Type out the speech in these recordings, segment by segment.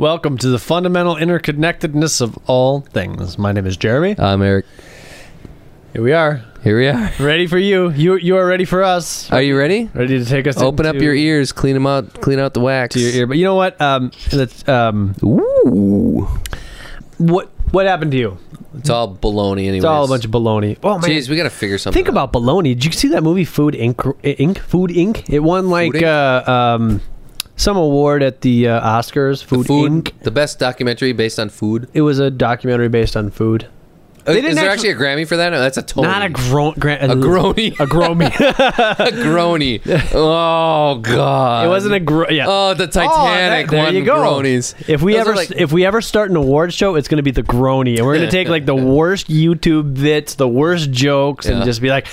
Welcome to the fundamental interconnectedness of all things. My name is Jeremy. I'm Eric. Here we are, Here we are. ready for you. You you are ready for us. Are you ready? Ready to take us? Open up your ears, clean them out, clean out the wax. to your ear. But you know what? Um, let's, um, Ooh. what what happened to you? It's all baloney anyways. It's all a bunch of baloney. Oh man. Jeez, we gotta figure something Think about baloney. Did you see that movie Food Inc? Inc? Food Inc. It won like Inc? uh, um, some award at the uh, Oscars. The Food, food, Inc. the best documentary based on food. It was a documentary based on food. Uh, didn't Is there actually- actually a Grammy for that? No, that's a Tony. Not a gro- gra- a grony. a gromy. a grony. Oh god. it wasn't a gro- yeah. Oh, the Oh, Titanic that- there won you go. gronies. If we Those ever like- if we ever start an award show, it's going to be the Grony, and we're going to take like the worst YouTube bits, the worst jokes, and Yeah. just be like,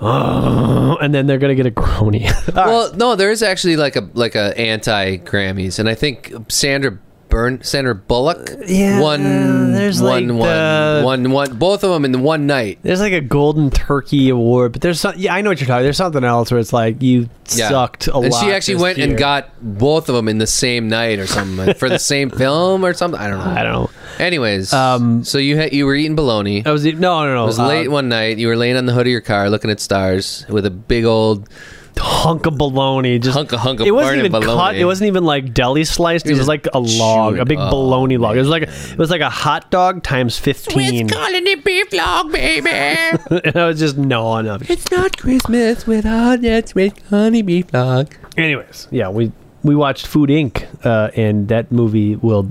oh, and then they're going to get a Grony. All right. Well, no, there is actually like a like a anti Grammys, and I think Sandra Byrne, Sandra Bullock, Yeah, won, there's won, like one, the- one, one, both of them in the one night. There's like a Golden Turkey Award, but there's some. Yeah, I know what you're talking. There's something else where it's like you Yeah. sucked a and lot. she actually went year. and got both of them in the same night or something like, for the same film or something. I don't know. I don't know. Anyways, Um, so you had you were eating bologna. I was no, no, no. It was uh, late one night. You were laying on the hood of your car, looking at stars, with a big old hunk of bologna. Just hunk of hunk of it wasn't burning even cut. It wasn't even like deli sliced. It, You was just like a log, chew a big Oh, bologna log. It was like a, it was like a hot dog times fifteen. colony beef log, baby. and I was just gnawing on it. it's not Christmas without that sweet honey beef log. Anyways, yeah, we we watched Food Inc. Uh, and that movie will.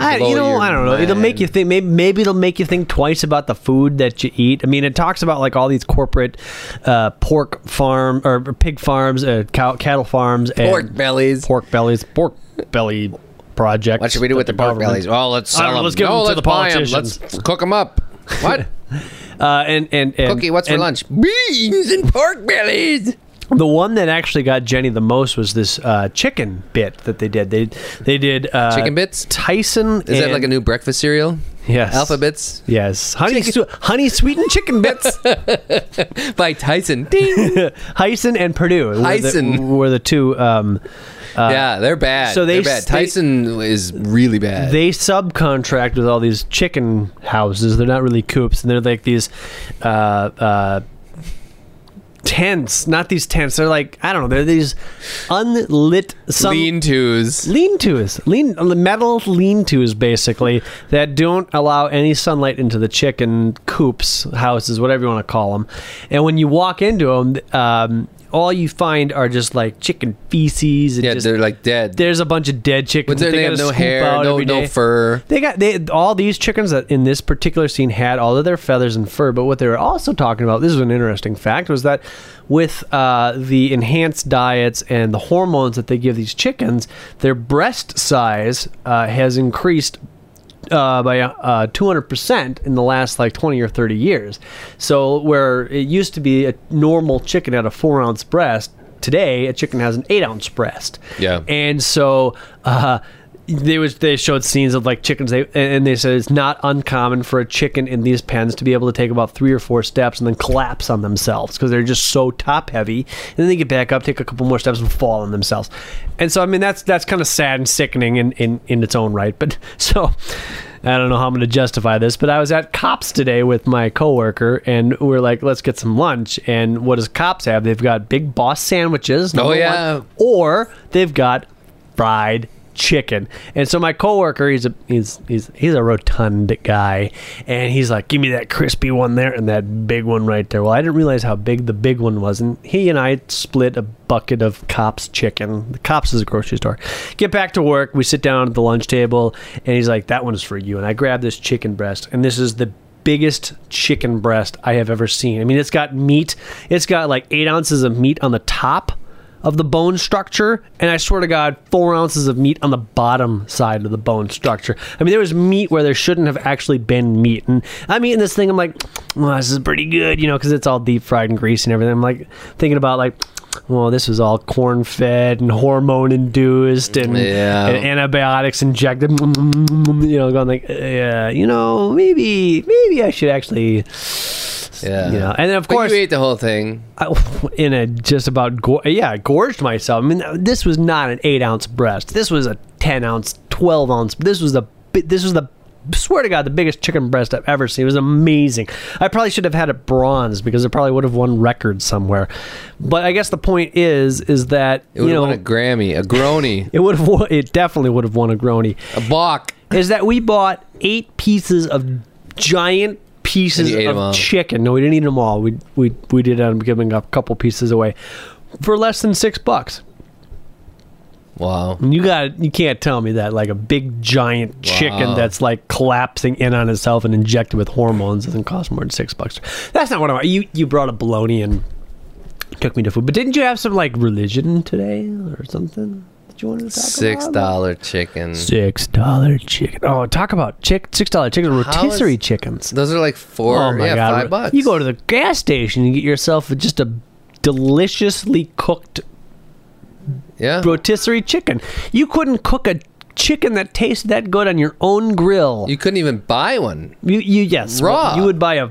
I, you know, I don't know. It'll make you think. Maybe, maybe it'll make you think twice about the food that you eat. I mean, it talks about like all these corporate uh, pork farm or pig farms, uh, cow, cattle farms, and Pork bellies. pork bellies, pork belly project. What should we do with the pork bellies? Well, let's sell them. let's give no, them to the politicians. Let's cook them up. What? Uh, and and, and Cookie, what's for lunch? Beans and pork bellies. The one that actually got Jenny the most was this uh, chicken bit that they did. They they did uh, Chicken bits? Tyson. Is that like a new breakfast cereal? yes Alphabets Yes, honey, honey sweetened chicken bits. by Tyson. Ding. Tyson and Perdue were the, were the two. Um, yeah, they're bad. so they bad. s- they- Tyson is really bad. they subcontract with all these chicken houses. They're not really coops, and they're like these uh, uh, tents. Not these tents. They're like I don't know. They're these unlit some Lean tos. lean tos, lean metal lean tos, basically that don't allow any sunlight into the chicken coops, houses, whatever you want to call them. And when you walk into them, um, all you find are just like chicken feces and Yeah, just they're like dead. there's a bunch of dead chickens. They, they have no hair, no no fur. They got they all these chickens that in this particular scene had all of their feathers and fur, but what they were also talking about, this is an interesting fact, was that with uh, the enhanced diets and the hormones that they give these chickens, their breast size uh, has increased uh, by uh, 200% in the last like 20 or 30 years. So, where it used to be a normal chicken had a four ounce breast, today a chicken has an eight ounce breast. Yeah. And so, uh, they was they showed scenes of like chickens they and they said it's not uncommon for a chicken in these pens to be able to take about three or four steps and then collapse on themselves because they're just so top heavy and then they get back up take a couple more steps and fall on themselves and so i mean that's that's kind of sad and sickening in in, in its own right but so I don't know how I'm going to justify this, but I was at Cops today with my coworker, and we are like, "Let's get some lunch." And what does Cops have? They've got Big Boss sandwiches. Oh, yeah. one, or they've got fried chicken. And so my coworker, he's a he's he's he's a rotund guy, and he's like, "Give me that crispy one there and that big one right there." Well, I didn't realize how big the big one was, and he and I split a bucket of Cops chicken. The Cops is a grocery store. Get back to work. We sit down at the lunch table, and he's like, "That one's for you." And I grab this chicken breast, and this is the biggest chicken breast I have ever seen. I mean, it's got meat. It's got like eight ounces of meat on the top of the bone structure, and I swear to God, four ounces of meat on the bottom side of the bone structure. I mean, there was meat where there shouldn't have actually been meat, and I'm eating this thing. I'm like, well, this is pretty good, you know, because it's all deep fried and greasy and everything. I'm like thinking about like. Well, this was all corn fed and hormone induced and, Yeah. and antibiotics injected. You know, going like, yeah, you know, maybe, maybe I should actually Yeah. you know, and then of But course you ate the whole thing. I, in a just about go- yeah, I gorged myself. I mean, this was not an eight ounce breast. This was a ten ounce, twelve ounce. This was the this was the swear to God the biggest chicken breast I've ever seen. It was amazing. I probably should have had it bronze because it probably would have won records somewhere. But I guess the point is is that It would you have know won a Grammy, a Grony, it would have won, it definitely would have won a Grony. a Bach. Is that we bought eight pieces of giant pieces And you ate 'em all. of chicken. No, we didn't eat them all. We we we did end up giving a couple pieces away for less than six bucks. Wow. And you got you can't tell me that like a big giant chicken that's like collapsing in on itself and injected with hormones doesn't cost more than six bucks. That's not what I want. You you brought a bologna and took me to food, but didn't you have some like religion today or something you wanted to talk Six dollar chicken. Six dollar chicken. Oh, talk about chick six dollar chicken rotisserie is- chickens. Those are like four, oh my yeah, god! five bucks. You go to the gas station and get yourself just a deliciously cooked yeah. rotisserie chicken. You couldn't cook a chicken that tasted that good on your own grill. You couldn't even buy one. You, you yes, Raw. You would buy a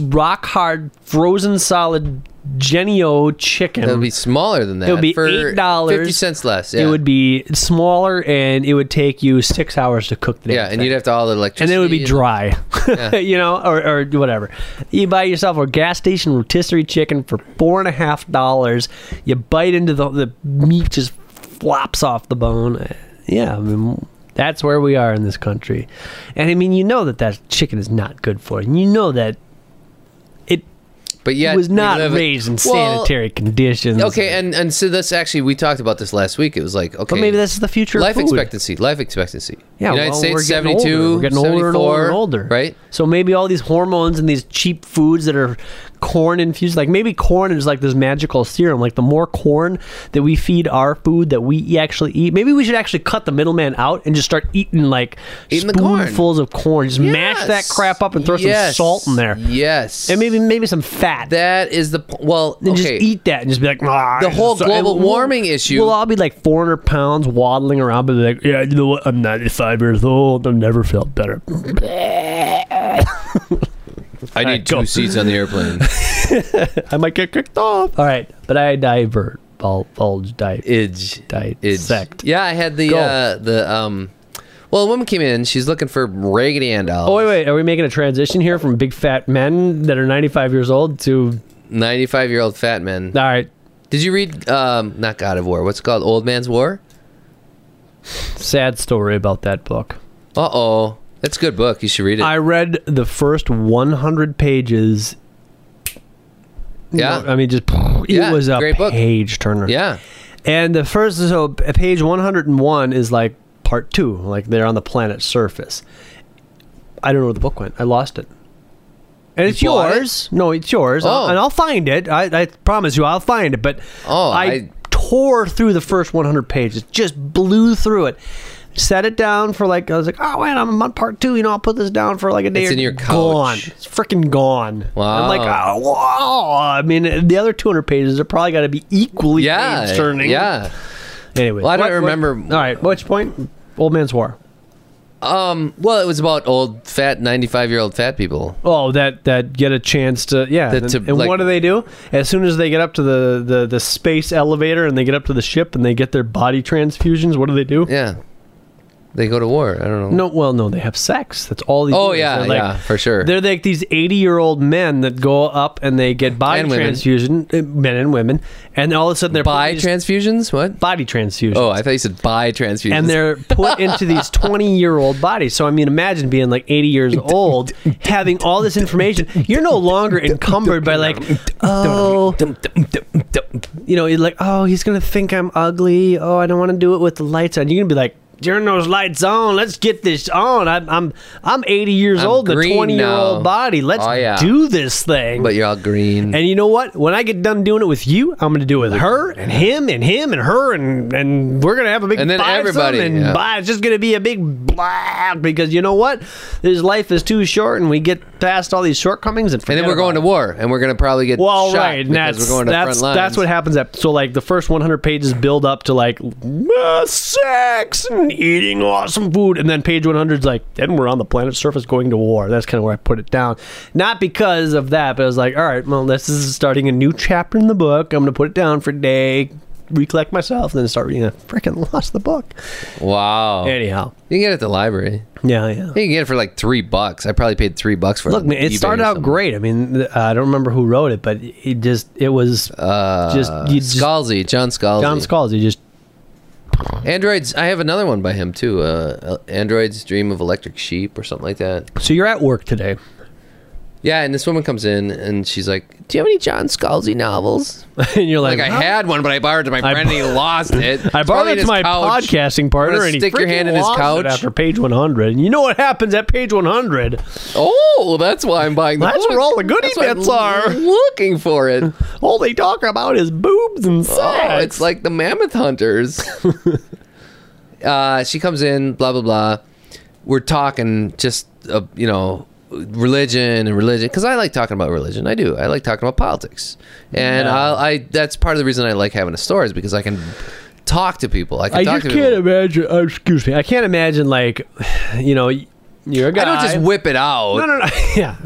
rock hard, frozen solid Jennie-O chicken. It would be smaller than that. It would be for $8. Fifty less. Yeah. It would be smaller, and it would take you six hours to cook the Yeah, and thing. you'd have to all the electricity. and it would be dry, Yeah. you know, or, or whatever. You buy yourself a gas station rotisserie chicken for four and a half dollars. You bite into the the meat just flops off the bone. Uh, yeah, I mean that's where we are in this country, and I mean you know that that chicken is not good for you. And you know that But yet it was not raised in Well, sanitary conditions. Okay, and and so that's actually we talked about this last week. It was like okay, but maybe that's the future. of life expectancy. Life expectancy. Yeah, United well, States seventy two. older. We're getting older and older and older. Right. So maybe all these hormones and these cheap foods that are corn infused, like maybe corn is like this magical serum. Like the more corn that we feed our food that we actually eat, maybe we should actually cut the middleman out and just start eating like Eating the corn. spoonfuls of corn. Just mash that crap up and throw Yes. some salt in there, Yes. and maybe maybe some fat. that is the well. and okay. just eat that and just be like, "Ah, The whole global we'll- warming issue- We'll all be like 400 pounds waddling around, but like, yeah, you know what? I'm 95 years old. I've never felt better. I need Alright, go. two seats on the airplane. I might get kicked off. All right, but I divert. Bul- bulge, di- Idge. dissect. Yeah, I had the Go. uh, the um. Well, a woman came in. She's looking for Raggedy Ann dolls. Oh wait, wait. Are we making a transition here from big fat men that are 95 years old to? Ninety-five year old fat men. All right, Did you read um not God of War? What's it called? Old Man's War. sad story about that book. Uh oh, that's a good book. You should read it. I read the first 100 pages. Yeah. I mean, just it Yeah, was a great book. page turner. yeah. And the first, so page 101 is like part two, like they're on the planet's surface. I don't know where the book went. I lost it. And it's bought it? yours. No, it's yours. Oh. I'll- and I'll find it. I, I promise you, I'll find it. But Oh, I, I- tore through the first 100 pages, just blew through it. Set it down for like I was like, oh man, I'm on part two. You know, I'll put this down for like a day. It's in your Gone. It's freaking gone. Wow. I'm like, oh, wow. I mean, the other 200 pages are probably got to be equally Yeah. turning. Yeah. Anyway, Well, I don't what- what- remember- all right, which point? Old Man's War. Um. Well, it was about old, fat, ninety-five-year-old fat people. Oh, that that get a chance to yeah. That and to, and like- what do they do? As soon as they get up to the, the the space elevator and they get up to the ship and they get their body transfusions, what do they do? Yeah. They go to war. I don't know. No, well, no, they have sex. That's all they Oh yeah, like- yeah, for sure. They're like these 80 year old men that go up and they get body And transfusion, uh, men and women, and all of a sudden they're Buy put in these transfusions? What? body transfusions. Oh, I thought you said buy transfusions. and they're put into these 20 year old bodies. So, I mean, imagine being like 80 years old, having all this information. You're no longer encumbered by, like, oh, you know, you're like, oh, he's going to think I'm ugly. Oh, I don't want to do it with the lights on. You're going to be like, turn those lights on. Let's get this on. I'm I'm I'm 80 years I'm old, the 20 year old body. Let's Oh, yeah. do this thing. but you're all green. And you know what? When I get done doing it with you, I'm going to do it with her and him and him and her and and we're going to have a big And then everybody, and yeah. blah, it's just going to be a big blah because you know what? This life is too short and we get past all these shortcomings and And then we're going to war, and we're going to probably get well, shot right, and because that's we're going to that's that's what happens. At, so like the first 100 pages build up to like uh, sex and and eating awesome food. And then page 100 is like, then we're on the planet's surface going to war. That's kind of where I put it down. Not because of that, but I was like, all right, well, this is starting a new chapter in the book. I'm going to put it down for a day, recollect myself, and then start reading. I freaking lost the book. Wow. Anyhow, You can get it at the library. yeah, yeah. You can get it for like three bucks. I probably paid three bucks for it. Look, it. man, it started out great. I mean, I don't remember who wrote it, but it just, it was Uh, just, you just Scalzi, John Scalzi. John Scalzi just Androids. I have another one by him too. Uh, Androids Dream of Electric Sheep or something like that. So you're at work today, Yeah, and this woman comes in and she's like, "Do you have any John Scalzi novels?" and you're like, Like, I had one, but I borrowed it to my friend and he lost it. I borrowed it to my couch. podcasting partner, and he stick your hand in his couch? after page 100. And you know what happens at page 100? Oh, that's why I'm buying the That's book. where all the goodie That's bits are. Looking for it. All they talk about is boobs and sex. Oh, it's like the Mammoth Hunters. uh, she comes in, blah blah blah. We're talking just uh, you know religion and religion because I like talking about religion. I do. I like talking about politics, and Yeah. I'll, I that's part of the reason I like having a store is because I can talk to people. I can I talk just to can't people. imagine. Uh, excuse me. I can't imagine like, you know, you're a guy. I don't just whip it out. No, no, no. yeah.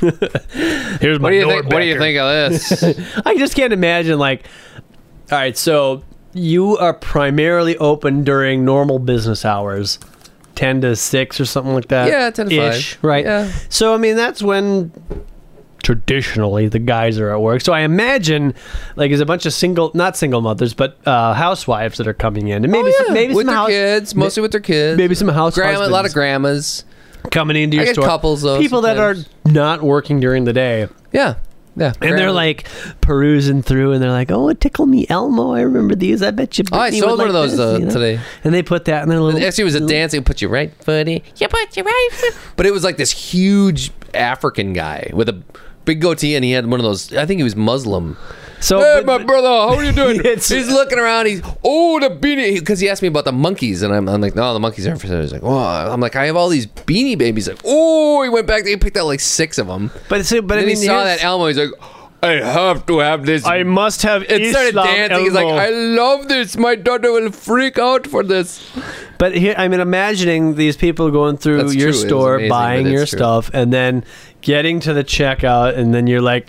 Here's my What do you think? What do you think of this? I just can't imagine like all right, so you are primarily open during normal business hours. 10 to 6 or something like that. Yeah, 10 to 5. Right? Yeah. So I mean that's when traditionally the guys are at work. So I imagine like there's a bunch of single not single mothers, but uh, housewives that are coming in. And maybe Oh, some, maybe with some their house, kids, mostly with their kids. maybe some house Grandma, a lot of grandmas. coming into your store. couples, though, People that are not working during the day. Yeah, yeah. And they're like perusing through, and they're like, "Oh, tickle me Elmo! I remember these. I bet you." Oh, I sold one of those, this," uh, you know? today. And they put that in their little. Actually, it was a dance. dancing. Put your right foot in. You put your right foot. But it was like this huge African guy with a big goatee, and he had one of those. I think he was Muslim. So, hey, but- my brother, how are you doing? He's looking around. He's oh the beanie because he asked me about the monkeys, and I'm, I'm like, no, the monkeys aren't for sale. He's like, oh, I'm like, I have all these beanie babies. Like, oh, he went back. He picked out like six of them. but see, but I mean, he saw that Elmo. He's like, I have to have this. I must have. it started Islam dancing. He's like, I love this. My daughter will freak out for this. But here, I mean, imagining these people going through That's your true. Store, amazing, buying your true. stuff, and then getting to the checkout, and then you're like,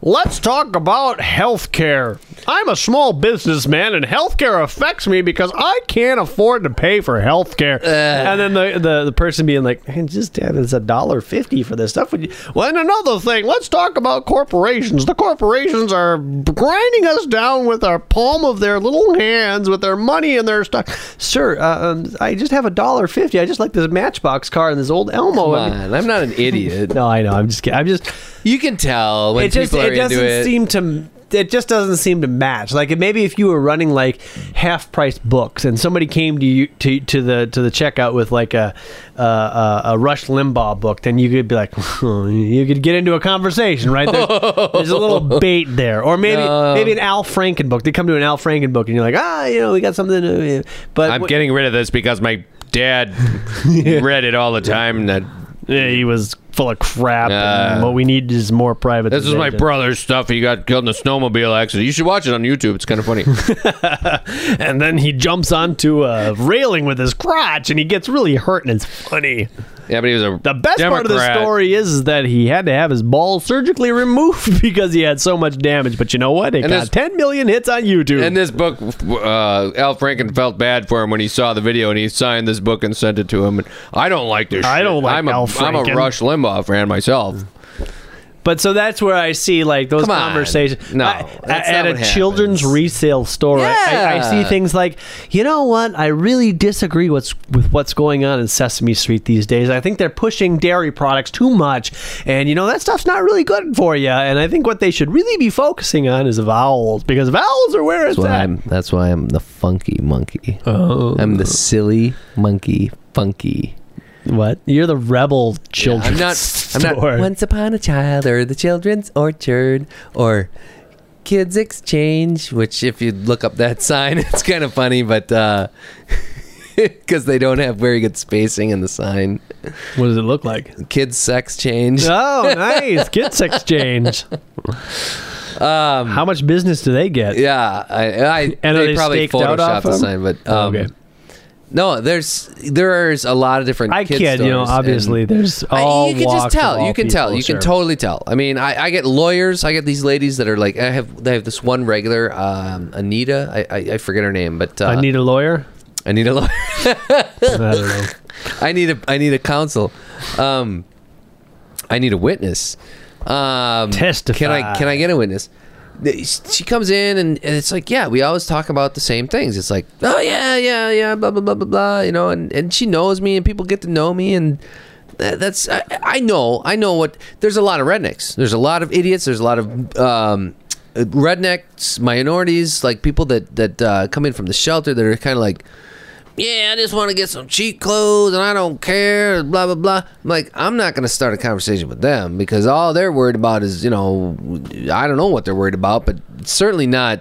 "Let's talk about healthcare. I'm a small businessman, and healthcare affects me because I can't afford to pay for healthcare." and then the, the the person being like, "Man, just have it's a dollar fifty for this stuff." Would you? Well, and another thing, let's talk about corporations. The corporations are grinding us down with our palm of their little hands, with their money and their stock. Sir, uh, um, I just have a dollar fifty. I just like this Matchbox car and this old Elmo. Come on, I'm not an idiot. no, I know. I'm just kidding. I'm just. You can tell when it just people are it doesn't into it. seem to. It just doesn't seem to match. Like maybe if you were running like half price books and somebody came to you to, to the to the checkout with like a a, a, a Rush Limbaugh book, then you could be like, you could get into a conversation, right? There's, there's a little bait there, or maybe No. maybe an Al Franken book. They come to an Al Franken book, and you're like, ah, you know, we got something. To, but I'm what- getting rid of this because my dad read it all the time. That yeah, he was full of crap. and Uh, what we need is more private. this is my brother's stuff. He got killed in a snowmobile accident. You should watch it on YouTube. It's kind of funny. and then he jumps onto a railing with his crotch and he gets really hurt and it's funny. Yeah, but he was a The best part of the story is, is that he had to have his ball surgically removed because he had so much damage. But you know what? It And got this- 10 million hits on YouTube. In this book, uh, Al Franken felt bad for him when he saw the video, and he signed this book and sent it to him. And I don't like this. I shit. don't like I'm a, Al I'm a Rush Limbaugh fan myself. But so that's where I see like those Come on. conversations. No, I- that's at not a what children's happens. resale store, I- I, see Yeah. things like, you know what? I really disagree what's with what's going on in Sesame Street these days. I think they're pushing dairy products too much, and you know that stuff's not really good for you. And I think what they should really be focusing on is vowels because vowels are where it's That's why at. I'm. That's why I'm the funky monkey. Oh. I'm the silly monkey, funky. What? You're the rebel children? I'm children's not. I'm not. Once upon a child, or the children's orchard, or kids exchange. Which, if you look up that sign, it's kind of funny, but because they don't have very good spacing in the sign. What does it look like? Kids sex change. Oh, nice. Kids exchange. Um, How much business do they get? yeah, I, I And they, they probably staked out photoshopped off the sign, but um, Okay. No, there's there's a lot of different. I kid kid, you know, obviously there's I- all you can just tell. You can tell. people, You can totally tell. I mean, I, I get lawyers. I get these ladies that are like, I have they have this one regular, um, Anita. I, I I forget her name, but uh, I need a lawyer. I need a lawyer. I don't know. I need a I need a counsel. Um, I need a witness. Um, Testify. Can I can I get a witness? She comes in and, and it's like, yeah, we always talk about the same things. It's like, oh yeah, yeah, yeah, blah blah blah blah blah. You know, and and she knows me, and people get to know me, and that, that's I, I know I know what. There's a lot of rednecks. There's a lot of idiots. There's a lot of um, rednecks, minorities, like people that that uh, come in from the shelter that are kind of like yeah, I just want to get some cheap clothes and I don't care, blah, blah, blah. I'm like, I'm not going to start a conversation with them because all they're worried about is, you know, I don't know what they're worried about, but certainly not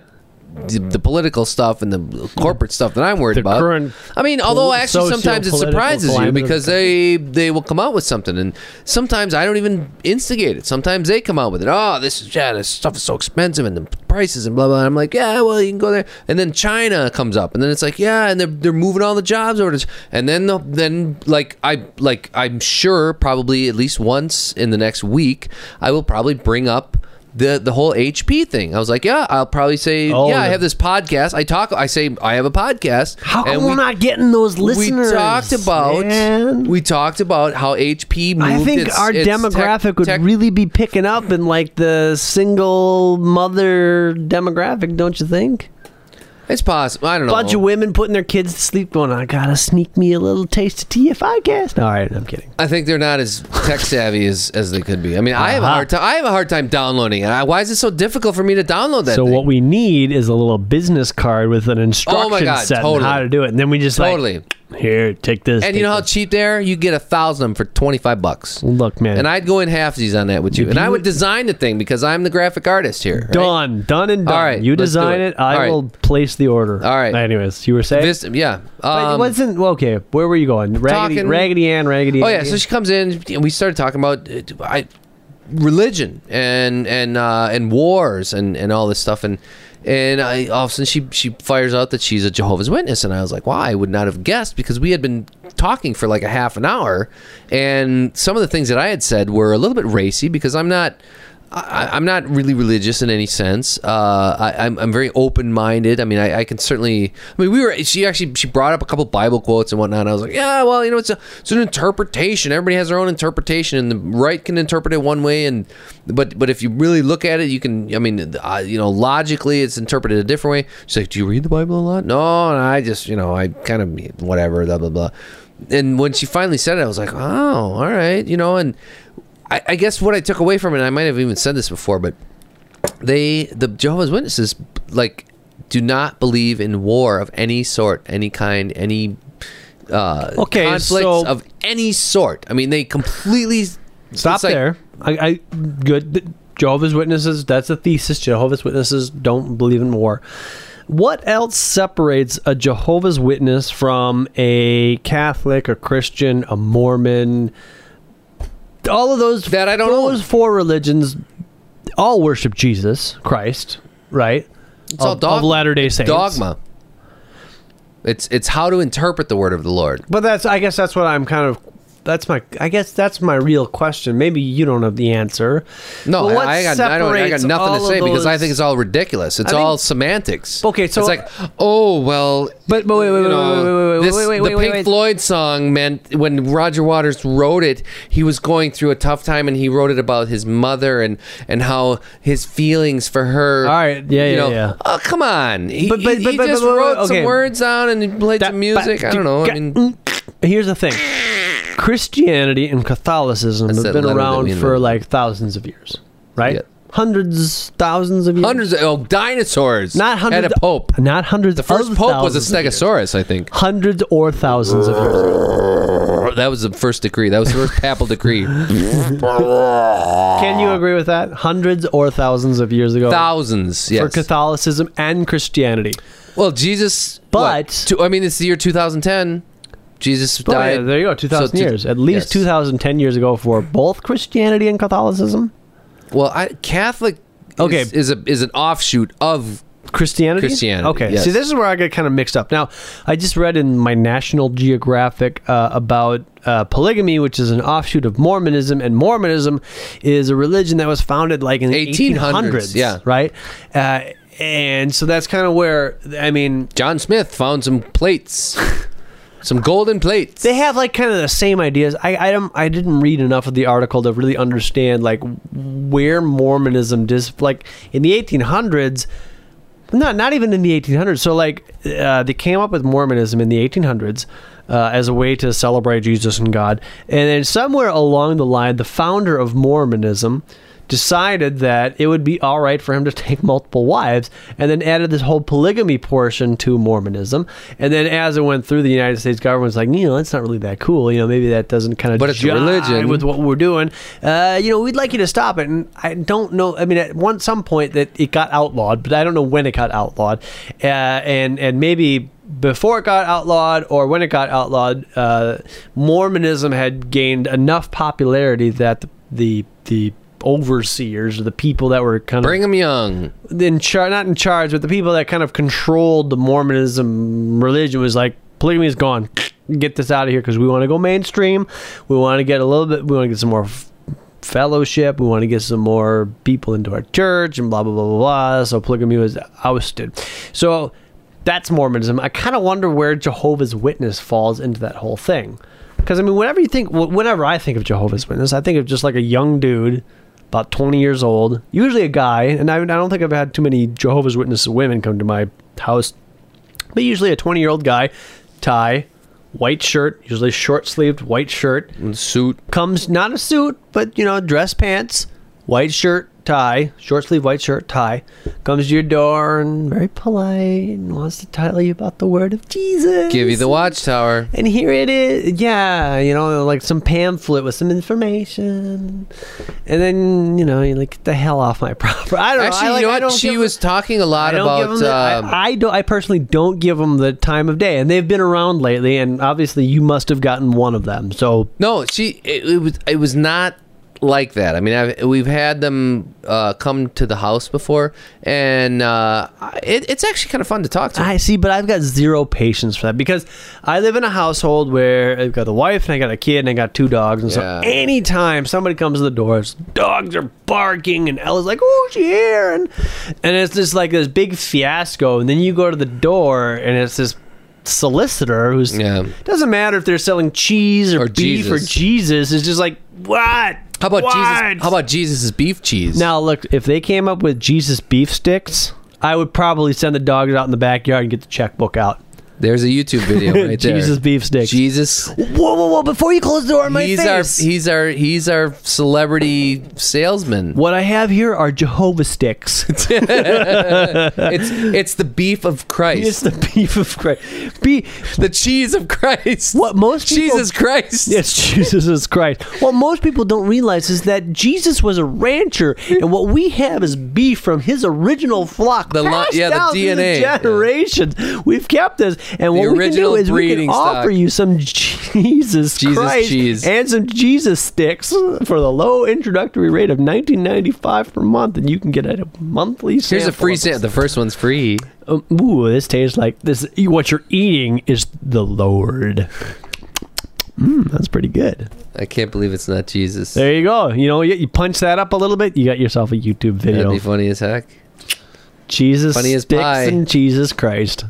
the, the political stuff and the corporate stuff that I'm worried The about. I mean, although actually sometimes it surprises you because they they will come out with something, and sometimes I don't even instigate it. Sometimes they come out with it. Oh, this is yeah, this stuff is so expensive and the prices and blah blah. And I'm like, yeah, well, you can go there. And then China comes up, and then it's like, yeah, and they're they're moving all the jobs over to, and then the, then like I like I'm sure probably at least once in the next week I will probably bring up. The, the whole HP thing. I was like, yeah, I'll probably say, Oh, yeah, I have this podcast. I talk, I say, I have a podcast. How and come we- we're not getting those listeners? we talked about man? we talked about how HP moved. I think its- our its demographic tech- would tech- really be picking up in like the single mother demographic, don't you think? It's possible. I don't know. A bunch of women putting their kids to sleep, going, "I gotta sneak me a little taste of TFI gas." All right, I'm kidding. I think they're not as tech savvy as, as they could be. I mean, I have a Uh-huh. hard time. I have a hard time downloading it. I- Why is it so difficult for me to download that? so thing? what we need is a little business card with an instruction Oh God, set on totally. how to do it, and then we just like, Totally. Here, take this. and take you know how this." cheap they are? You get a thousand of them for twenty five bucks. Look, man, And I'd go in halfsies on that with you, If and I would design the thing because I'm the graphic artist here. right? done, done and done. All right, you design it. it. I right. will place the order. All right. Anyways, you were saying. This, yeah. But it Um, wasn't well, okay. Where were you going? Raggedy, talking- Raggedy Ann, Raggedy. Oh Ann. yeah, so she comes in and we started talking about uh, I, religion and and uh, and wars and, and all this stuff and and I all of a sudden she she fires out that she's a Jehovah's Witness and I was like, wow, I would not have guessed because we had been talking for like a half an hour and some of the things that I had said were a little bit racy because I'm not. I, I'm not really religious in any sense. Uh, I, I'm, I'm very open minded. I mean, I, I can certainly. I mean, we were. She actually she brought up a couple Bible quotes and whatnot. And I was like, yeah, well, you know, it's a it's an interpretation. Everybody has their own interpretation, and the right can interpret it one way, and but but if you really look at it, you can. I mean, uh, you know, logically, it's interpreted a different way. She's like, do you read the Bible a lot? No, and I just you know, I kind of whatever, blah blah blah. And when she finally said it, I was like, oh, all right, you know, and. I, I guess what I took away from it, and I might have even said this before, but they, the Jehovah's Witnesses, like, do not believe in war of any sort, any kind, any uh, Okay, conflicts so- of any sort. I mean, they completely Stop like- there. I, I good. Jehovah's Witnesses. That's a thesis. Jehovah's Witnesses don't believe in war. What else separates a Jehovah's Witness from a Catholic, a Christian, a Mormon? All of those That I don't know. those four religions all worship Jesus Christ, right? It's all of, dogma. Latter Day Saints. dogma. It's it's how to interpret the word of the Lord. But that's I guess that's what I'm kind of that's my I guess that's my real question. Maybe you don't have the answer. No, what I, I got I, don't, I got nothing to say because I think it's all ridiculous. It's think- all semantics. Okay, so- it's like, oh well, But- but wait, wait, wait, know, wait, wait, wait, wait, this- wait, wait, the Pink wait. Floyd song meant when Roger Waters wrote it, he was going through a tough time, and he wrote it about his mother and and how his feelings for her. All right, yeah, you yeah, know, yeah. Oh come on, he, But- but- he- but- he just wrote okay. some words down and he played That- some music. I don't know. I mean, mm, here's the thing: Christianity and Catholicism That's have that been letter that around for invented. like thousands of years, right? Yeah. Hundreds, thousands of years. hundreds of oh, dinosaurs. not hundreds. Had a pope. Not hundreds. The first of pope was a thousands of years. Stegosaurus, I think. Hundreds or thousands of years. That was the first decree. That was the first papal decree. Can you agree with that? Hundreds or thousands of years ago. Thousands, For yes. Catholicism and Christianity. well, Jesus. But-? Two- I mean, it's the year 2010. Jesus Oh, died. yeah, there you go. 2,000 So years. At least yes. 2,010 years ago for both Christianity and Catholicism. Well, I, Catholic. Okay. Is, is a is an offshoot of Christianity? Christianity, Okay. yes. See, this is where I get kind of mixed up. Now, I just read in my National Geographic uh, about uh, polygamy, which is an offshoot of Mormonism, and Mormonism is a religion that was founded like in the 1800s, 1800s. yeah. Right? Uh, and so that's kind of where, I mean, John Smith found some plates, some golden plates. they have like kind of the same ideas. I I, don't, I didn't read enough of the article to really understand like where Mormonism dis like in the 1800s. Not not even in the 1800s. So like uh, they came up with Mormonism in the 1800s uh, as a way to celebrate Jesus and God, and then somewhere along the line, the founder of Mormonism decided that it would be all right for him to take multiple wives and then added this whole polygamy portion to Mormonism. And then as it went through, the United States government was like, you know, that's not really that cool. You know, maybe that doesn't kind of But it's religion. with what we're doing. Uh, you know, we'd like you to stop it. And I don't know. I mean, at one some point that it got outlawed, but I don't know when it got outlawed. Uh, and and maybe before it got outlawed or when it got outlawed, uh, Mormonism had gained enough popularity that the the, the overseers or the people that were kind of Brigham Young. in charge, not in charge, but the people that kind of controlled the Mormonism religion was like, polygamy is gone. Get this out of here because we want to go mainstream. We want to get a little bit. We want to get some more f- fellowship. We want to get some more people into our church and blah blah blah blah blah. So polygamy was ousted. So that's Mormonism. I kind of wonder where Jehovah's Witness falls into that whole thing. Because I mean, whenever you think, whenever I think of Jehovah's Witness, I think of just like a young dude, about 20 years old, usually a guy. And I, I don't think I've had too many Jehovah's Witness women come to my house, but usually a 20 year old guy, tie, white shirt, usually short sleeved white shirt, and Suit. comes not a suit, but you know, dress pants, white shirt, tie, short sleeve white shirt, tie, comes to your door and very polite and wants to tell you about the word of Jesus. Give you the watchtower. And here it is. Yeah, you know, like some pamphlet with some information. And then, you know, you like, get the hell off my property. I don't Actually, know. I, like, you know I what? don't She was talking a lot about. the, um, I, I don't. I personally don't give them the time of day, and they've been around lately. And obviously, you must have gotten one of them. So No, she. It, it was. It was not like that. I mean, I've, we've had them uh, come to the house before, and uh, it, it's actually kind of fun to talk to. I see, but I've got zero patience for that because I live in a household where I've got the wife and I got a kid and I got two dogs, and Yeah. so anytime somebody comes to the doors, dogs are barking and Ella's like, "Oh, she here," and and it's just like this big fiasco. And then you go to the door and it's this solicitor who's Yeah. doesn't matter if they're selling cheese or, Or beef or Jesus. Jesus. It's just like what? how about What? Jesus? How about Jesus' beef cheese? Now, look, if they came up with Jesus beef sticks, I would probably send the dogs out in the backyard and get the checkbook out. There's a YouTube video right there. Jesus beef sticks. Jesus. Whoa, whoa, whoa! Before you close the door in my he's face. our he's our he's our celebrity salesman. what I have here are Jehovah sticks. It's it's the beef of Christ. it's the beef of Christ. Be the cheese of Christ. what most people, Jesus Christ. Yes, Jesus is Christ. What most people don't realize is that Jesus was a rancher, and what we have is beef from his original flock. The passed yeah, the DNA, yeah. generations. We've kept this, and what we can do is we can breeding offer you some Jesus, Jesus Christ cheese. and some Jesus sticks for the low introductory rate of nineteen ninety five per month, and you can get a monthly. Here's a free sample. The first one's free. Um, ooh, this tastes like this. What you're eating is the Lord. Mm, that's pretty good. I can't believe it's not Jesus. There you go. You know, you, you punch that up a little bit, you got yourself a YouTube That'd video. be funny as heck. Jesus funny as sticks pie. and Jesus Christ.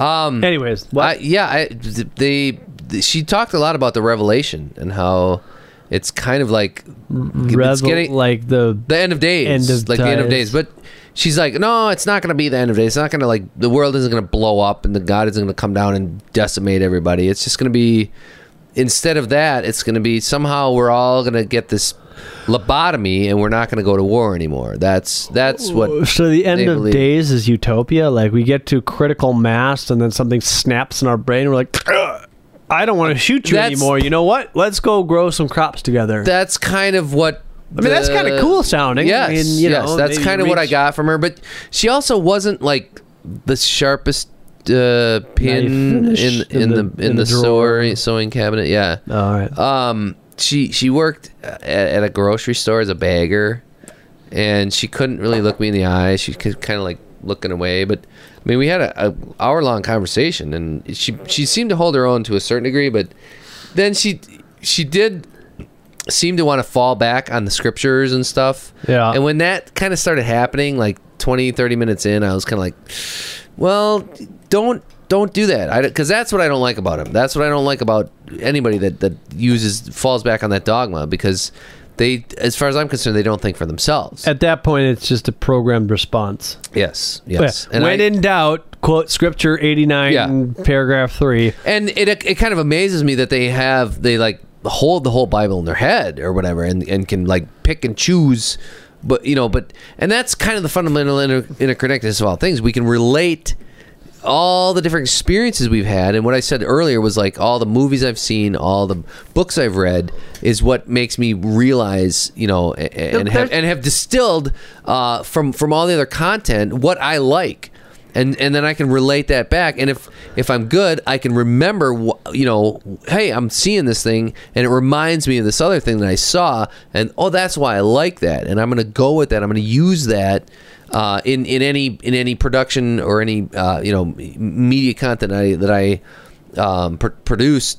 Um, Anyways, what? I, yeah, I, they, she talked a lot about the revelation and how it's kind of like it's getting like the the end of days, End of like the end of days. days. But she's like, no, it's not going to be the end of days. It's not going to like the world isn't going to blow up and the God isn't going to come down and decimate everybody. It's just going to be instead of that, it's going to be somehow we're all going to get this lobotomy and we're not going to go to war anymore. That's that's what so the end of believe. days is utopia. Like we get to critical mass, and then something snaps in our brain. And we're like, "Ugh, I don't want to shoot you That's- anymore. You know what? Let's go grow some crops together. that's kind of what. I mean, that's kind of cool sounding. Yes, I mean, you yes, know, that's kind of what I got from her. But she also wasn't like the sharpest uh, pin in in, in the, in the, the sewing sewing cabinet. Yeah. All right. Um, she she worked uh, at, at a grocery store as a bagger, and she couldn't really look me in the eye. She could kind of like looking away. But I mean, we had a, a hour long conversation, and she she seemed to hold her own to a certain degree. But then she she did seem to want to fall back on the scriptures and stuff. Yeah. And when that kind of started happening, like 20, 30 minutes in, I was kind of like, well, don't don't do that because that's what i don't like about him that's what i don't like about anybody that that uses falls back on that dogma because they as far as i'm concerned they don't think for themselves At that point, it's just a programmed response. yes yes when I- in doubt, quote Scripture eighty nine, Yeah. paragraph three. and it it kind of amazes me that they have they like hold the whole bible in their head or whatever and and can like pick and choose but you know but and that's kind of the fundamental inter- interconnectedness of all things we can relate all the different experiences we've had and what i said earlier was like all the movies i've seen all the books i've read is what makes me realize you know a- a- and have, and have distilled uh, from from all the other content what i like and and then I can relate that back. And if if I'm good, I can remember, wh- you know, hey, I'm seeing this thing, and it reminds me of this other thing that I saw, and oh, that's why I like that, and I'm going to go with that. I'm going to use that. Uh, in, in any in any production or any uh, you know media content I, that I um, pr- produce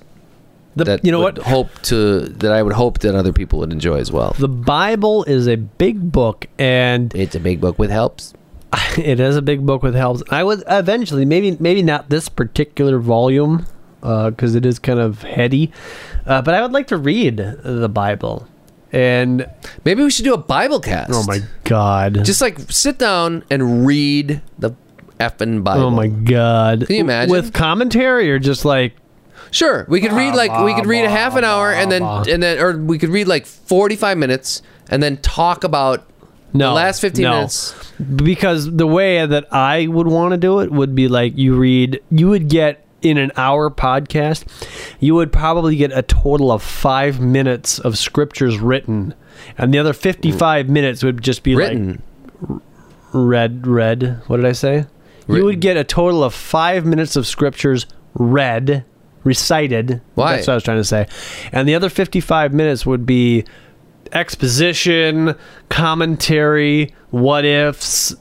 The, that you know would what? hope to that I would hope that other people would enjoy as well. The Bible is a big book, and It's a big book with helps. it is a big book with helps. I would eventually, maybe maybe not this particular volume, because it is kind of heady, uh, but I would like to read the Bible. And Maybe we should do a Bible cast. oh my god, Just like sit down and read the effing Bible. oh my god, Can you imagine? with commentary or just like Sure, we could read like we could read a half an hour and then and then or we could read like forty five minutes and then talk about no the last fifteen no. minutes. because the way that I would want to do it would be like you read, you would get in an hour podcast, you would probably get a total of five minutes of scriptures written, and the other fifty-five mm. minutes would just be Written. like read, read. What did I say? You would get a total of five minutes of scriptures read, recited. Why? That's what I was trying to say, and the other fifty-five minutes would be exposition, commentary, what ifs.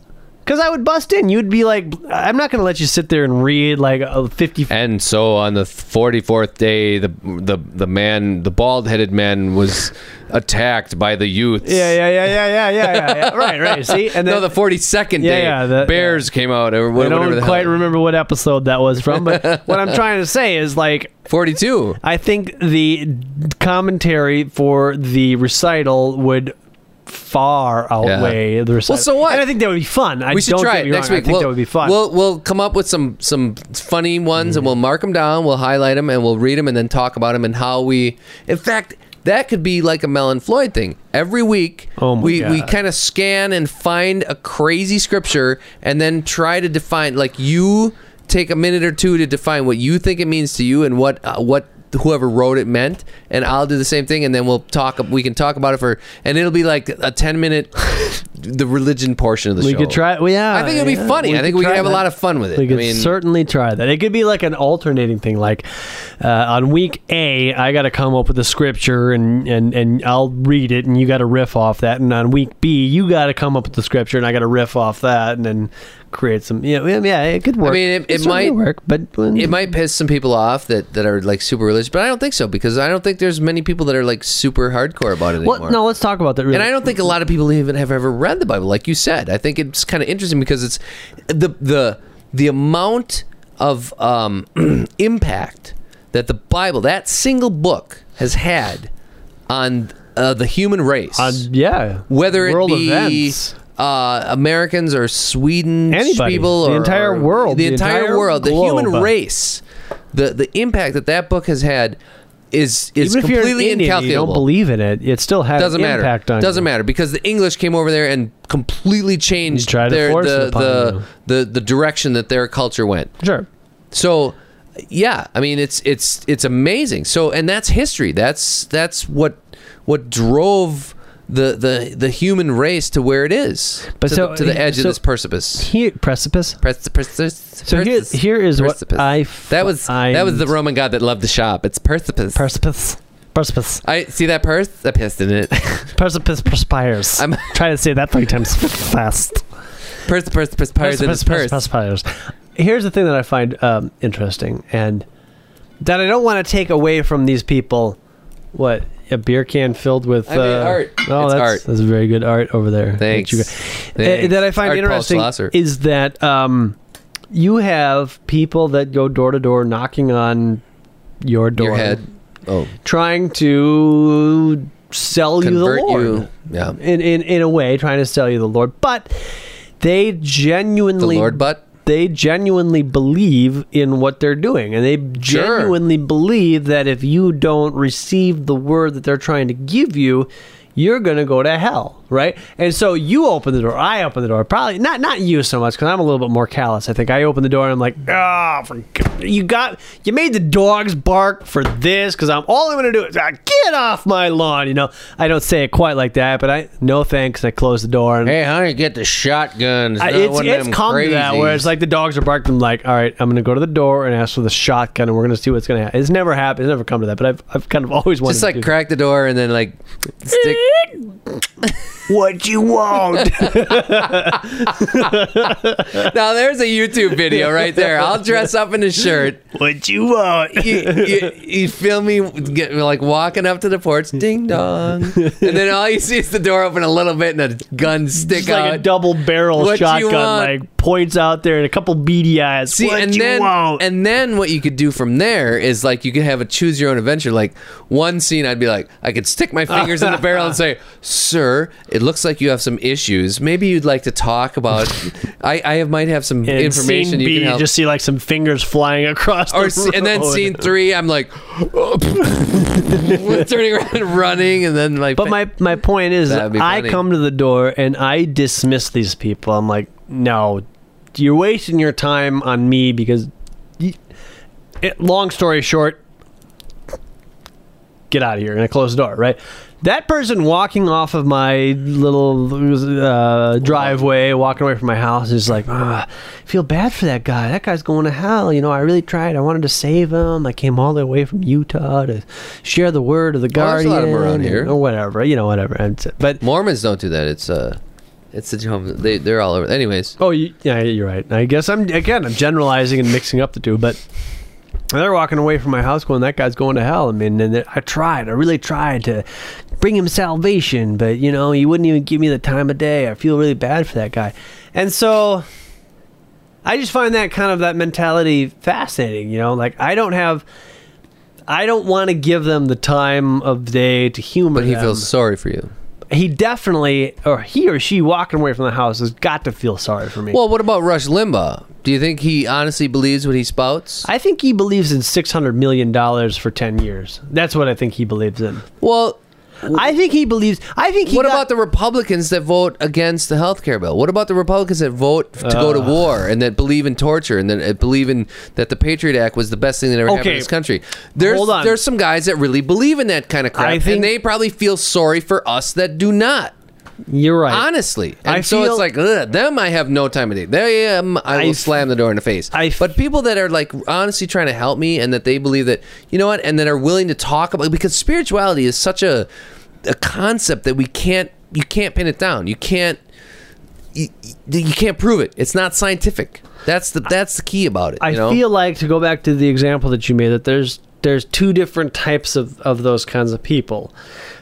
Because I would bust in. You'd be like, I'm not going to let you sit there and read like a 50. And so on the forty fourth day, the the the man, the bald headed man, was attacked by the youths. Yeah, yeah, yeah, yeah, yeah, yeah, yeah, yeah. Right, right. See? And then no, the forty second Yeah, day. yeah, the- Bears came out or I don't quite hell. remember what episode that was from, but what I'm trying to say is like, Forty two. I think the commentary for the recital would far outweigh the recital. so what? And I think that would be fun. I We should don't try it next wrong. week. I think we'll, that would be fun. We'll we'll come up with some some funny ones and we'll mark them down. We'll highlight them and we'll read them and then talk about them and how we. In fact, that could be like a Mel and Floyd thing. Every week, Oh my we we kind of scan and find a crazy scripture and then try to define. Like you take a minute or two to define what you think it means to you and what uh, what whoever wrote it meant and I'll do the same thing and then we'll talk we can talk about it for and it'll be like a 10 minute the religion portion of the we show We could try. Well, yeah, I think it'd be funny. I think we could try have a lot of fun with it. We I mean, certainly try that. It could be like an alternating thing. Like uh, on week A, I got to come up with a scripture and, and, and I'll read it, and you got to riff off that. And on week B, you got to come up with the scripture, and I got to riff off that, and then create some. Yeah, yeah, yeah it could work. I mean, it- it might- work, but it might piss some people off that, that are like super religious, but I don't think so because I don't think there's many people that are like super hardcore about it Well, anymore. no, let's talk about that. Really. And I don't think a lot of people even have ever read the Bible, like you said. I think it's kind of interesting because it's the the the amount of um, impact that the Bible, that single book, has had on uh, the human race. Uh, yeah, whether it world be events. Uh, Americans or Sweden Anybody. people The or entire or world. the, The entire, entire world, the globe. human race, the the impact that that book has had is is Even if completely Indian, and you incalculable. don't believe in it, it still has doesn't matter. on Doesn't you. matter because the English came over there and completely changed their the it the, the the direction that their culture went. Sure. So yeah, I mean it's it's it's amazing. So and that's history. That's that's what what drove the the the human race to where it is. But to, so- the, to the edge so- of this precipice. Here, precipice. Precipice. So here, here is what Precipice. I. That was that was the Roman god that loved to shop. It's precipice. precipice. Precipice. I see that purse. I pissed in it. Precipice perspires. I'm- trying to say that three times fast. the purse, the purse, pirates in his purse. Pacifiers. Here's the thing that I find um, interesting, and that I don't want to take away from these people. What a beer can filled with I mean, uh, art. Oh, It's that's, art. that's very good art over there. Thanks. That, you Thanks. Uh, that I find Art interesting is that um, you have people that go door to door knocking on your door, Your head. Oh, trying to sell you the convert Lord you. Yeah. in, in in a way, trying to sell you the Lord, but they genuinely The Lord butt. They genuinely believe in what they're doing and they Sure. genuinely believe that if you don't receive the word that they're trying to give you you're going to go to hell right and so you open the door i open the door probably not not you so much because i'm a little bit more callous i think i open the door and i'm like ah God, you got you made the dogs bark for this because i'm all i'm going to do is ah, get off my lawn you know i don't say it quite like that but i no thanks i close the door and Hey, honey, get the shotgun. I- it's it's come to that where it's like the dogs are barking. I'm like, all right, I'm gonna go to the door and ask for the shotgun, and we're gonna see what's gonna happen. It's never happened. It's never come to that, but I've I've kind of always wanted to. Just to like do crack the door and then like stick. Dude what you want. now there's a YouTube video right there. I'll dress up in a shirt. what you want. You, you, you feel me get, like walking up to the porch, ding dong, and then all you see is the door open a little bit and a gun stick It's like a double barrel What shotgun, like points out there and a couple beady eyes. See, what and you then want? and then what you could do from there is like you could have a choose your own adventure. Like one scene, I'd be like, I could stick my fingers in the barrel and say, "Sir, it looks like you have some issues. Maybe you'd like to talk about. I, I might have some and information scene you B, can you just see like some fingers flying across. or the s- and then scene three, I'm like turning around and running, and then like. But my my point is, I come to the door and I dismiss these people. I'm like, no, you're wasting your time on me because. it, long story short, get out of here, and I close the door. Right, that person walking off of my little uh, driveway, walking away from my house, is like, ah, I feel bad for that guy. That guy's going to hell. You know, I really tried. I wanted to save him. I came all the way from Utah to share the word of the Oh, guardian lot of 'em around here. or whatever. You know, whatever. But Mormons don't do that. It's uh, it's the Jehovah's. They they're all over. Anyways, oh, you, yeah, you're right. I guess I'm again. I'm generalizing and mixing up the two, but. They're walking away from my house going, that guy's going to hell. I mean, and I tried. I really tried to bring him salvation, but, you know, he wouldn't even give me the time of day. I feel really bad for that guy. And so I just find that kind of that mentality fascinating, you know? Like, I don't have. I don't want to give them the time of day to humor but he them. feels sorry for you. he definitely, or he or she walking away from the house has got to feel sorry for me. Well, what about Rush Limbaugh? Do you think he honestly believes what he spouts? I think he believes in six hundred million dollars for ten years. That's what I think he believes in. Well, I think he believes. I think he. what got- about the Republicans that vote against the health care bill? What about the Republicans that vote to go to war and that believe in torture and that uh, believe in that the Patriot Act was the best thing that ever happened in this country? There's Hold on. there's some guys that really believe in that kind of crap, think- and they probably feel sorry for us that do not. You're right. Honestly, and I so feel- it's like ugh, them. I have no time of day. They, um, I will I slam the door in the face. I, but people that are like honestly trying to help me, and that they believe that you know what, and that are willing to talk about because spirituality is such a a concept that we can't you can't pin it down. You can't you, you can't prove it. It's not scientific. That's the that's the key about it. I you know? feel like to go back to the example that you made that there's there's two different types of, of those kinds of people.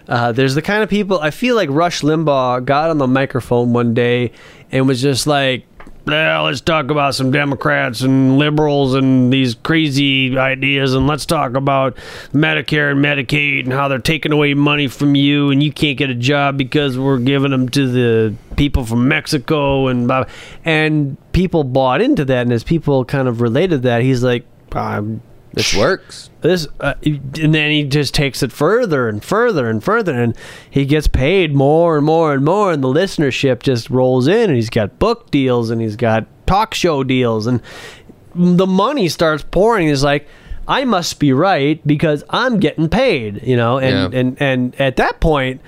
Uh, there's the kind of people I feel like Rush Limbaugh got on the microphone one day and was just like, "Yeah, let's talk about some Democrats and liberals and these crazy ideas, and let's talk about Medicare and Medicaid and how they're taking away money from you, and you can't get a job because we're giving them to the people from Mexico and blah." And people bought into that, and as people kind of related that, he's like, "I'm this works. this uh, and then he just takes it further and further and further and he gets paid more and more and more and the listenership just rolls in and he's got book deals and he's got talk show deals and the money starts pouring he's like i must be right because i'm getting paid you know and Yeah. and and at that point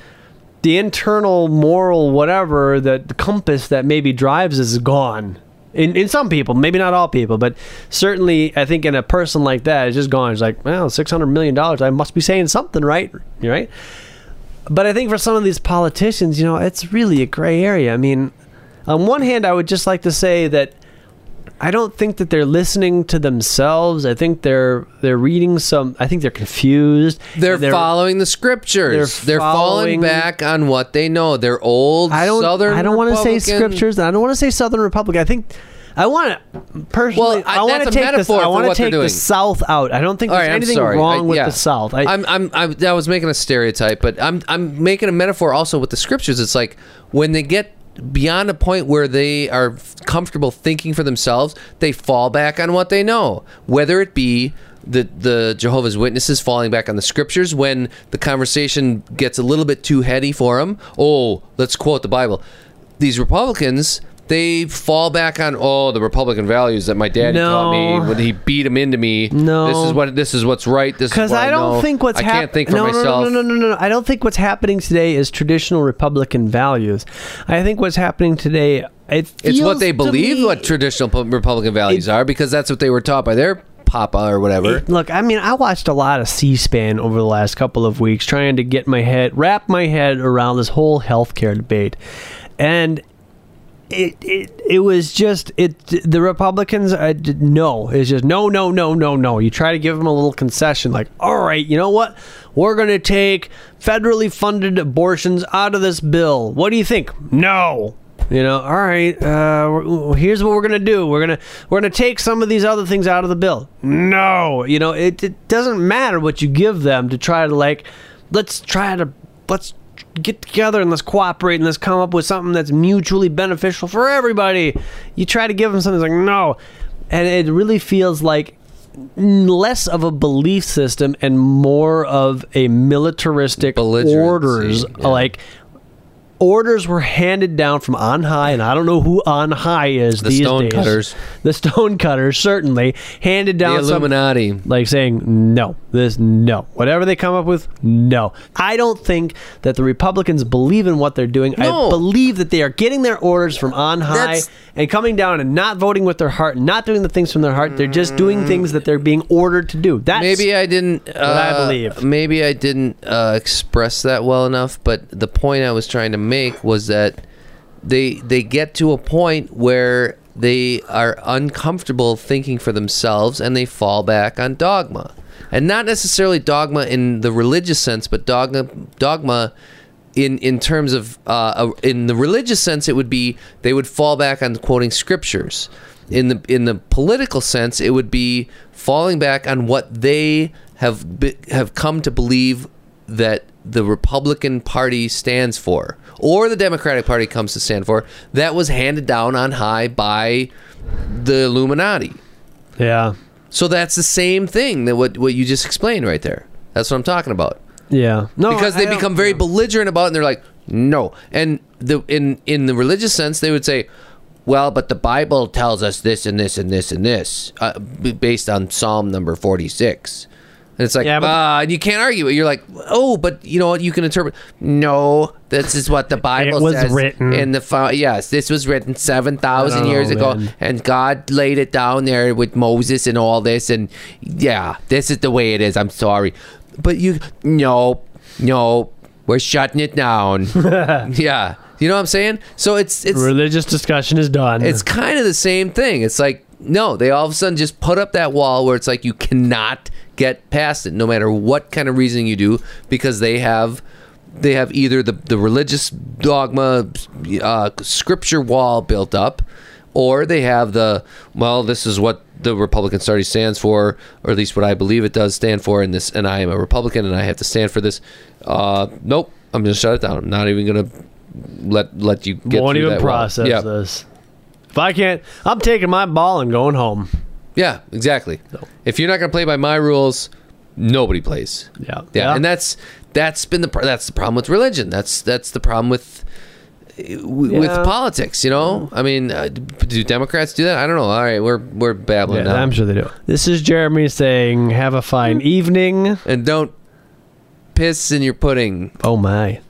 the internal moral whatever that the compass that maybe drives us is gone in, in some people maybe not all people but certainly i think in a person like that it's just gone. It's like well 600 million dollars i must be saying something right? Right? But i think for some of these politicians you know it's really a gray area. I mean on one hand, I would just like to say that I don't think that they're listening to themselves. I think they're they're reading some. I think they're confused. They're, And following the scriptures. they're They're, falling back on what they know. They're old I don't. Southern. I don't want to say scriptures. I don't want to say Southern Republic. I think. I want to personally. Well, I- I, want to take this. I want to take the South out. I don't think there's right, anything wrong I- with yeah. the South. I, I'm, I'm, I'm, I was making a stereotype, but I'm, I'm making a metaphor also with the scriptures. It's like when they get beyond a point where they are comfortable thinking for themselves, they fall back on what they know, whether it be the the Jehovah's Witnesses falling back on the scriptures when the conversation gets a little bit too heady for them. Oh, let's quote the Bible. These Republicans. They fall back on oh the Republican values that my daddy taught me when he beat them into me. No. this is what this is what's right. This is Because what I don't know. think what's I can't think for no, no, myself. No, no, no, no, no. I don't think what's happening today is traditional Republican values. I think what's happening today. It It's what they believe me- what traditional Republican values are because that's what they were taught by their papa or whatever. It- look, I mean, I watched a lot of C-SPAN over the last couple of weeks, trying to get my head, wrap my head around this whole healthcare debate, and it it, it was just it. The Republicans, I did, no, it's just no, no, no, no, no. You try to give them a little concession, like, all right, you know what? We're going to take federally funded abortions out of this bill. What do you think? No. You know, all right. Uh, here's what we're gonna do. We're gonna we're gonna take some of these other things out of the bill. No, you know, it, it doesn't matter what you give them to try to like. Let's try to let's get together and let's cooperate and let's come up with something that's mutually beneficial for everybody. You try to give them something it's like no, and it really feels like less of a belief system and more of a militaristic orders yeah. like orders were handed down from on high, and I don't know who on high is The these stone days. cutters. The stone cutters certainly handed The down some, Illuminati. like saying no, this no, whatever they come up with, no. I don't think that the Republicans believe in what they're doing. No. I believe that they are getting their orders from on high That's- and coming down and not voting with their heart, not doing the things from their heart. They're just doing things that they're being ordered to do. That's Maybe I didn't. Uh, I believe. Maybe I didn't uh, express that well enough. But the point I was trying to make was that they they get to a point where they are uncomfortable thinking for themselves, and they fall back on dogma, and not necessarily dogma in the religious sense, but dogma dogma. In, in terms of uh, in the religious sense, it would be they would fall back on quoting scriptures in the in the political sense, it would be falling back on what they have be, have come to believe that the Republican Party stands for, or the Democratic Party comes to stand for. That was handed down on high by the Illuminati. yeah, So that's the same thing that what what you just explained right there. That's what I'm talking about yeah. No, because I they don't- become very belligerent about it and they're like no and the in in the religious sense they would say well but the bible tells us this and this and this and this uh, based on psalm number 46 and it's like Yeah, but- uh, you can't argue it. You're like oh but you know what? You can interpret no this is what the bible it was says written. in the fi- yes this was written 7000 years know, ago man. and god laid it down there with moses and all this and yeah this is the way it is. I'm sorry. But you no no we're shutting it down. Yeah. You know what i'm saying? So it's it's religious discussion is done. it's kind of the same thing. It's like no they all of a sudden just put up that wall where it's like you cannot get past it no matter what kind of reasoning you do because they have they have either the, the religious dogma uh, scripture wall built up or they have the well this is what the republican party stands for or at least what i believe it does stand for and this and i am a republican and i have to stand for this uh, nope i'm gonna shut it down i'm not even gonna let let you get won't even process yeah. this. If I can't, I'm taking my ball and going home. Yeah, exactly. If you're not going to play by my rules, nobody plays. Yeah, Yeah, and that's that's been the that's the problem with religion. That's that's the problem with w- with Yeah. politics. You know, I mean, uh, do Democrats do that? I don't know. All right, we're we're babbling yeah, now, I'm sure they do. This is Jeremy saying, "Have a fine evening." and don't piss in your pudding. Oh my.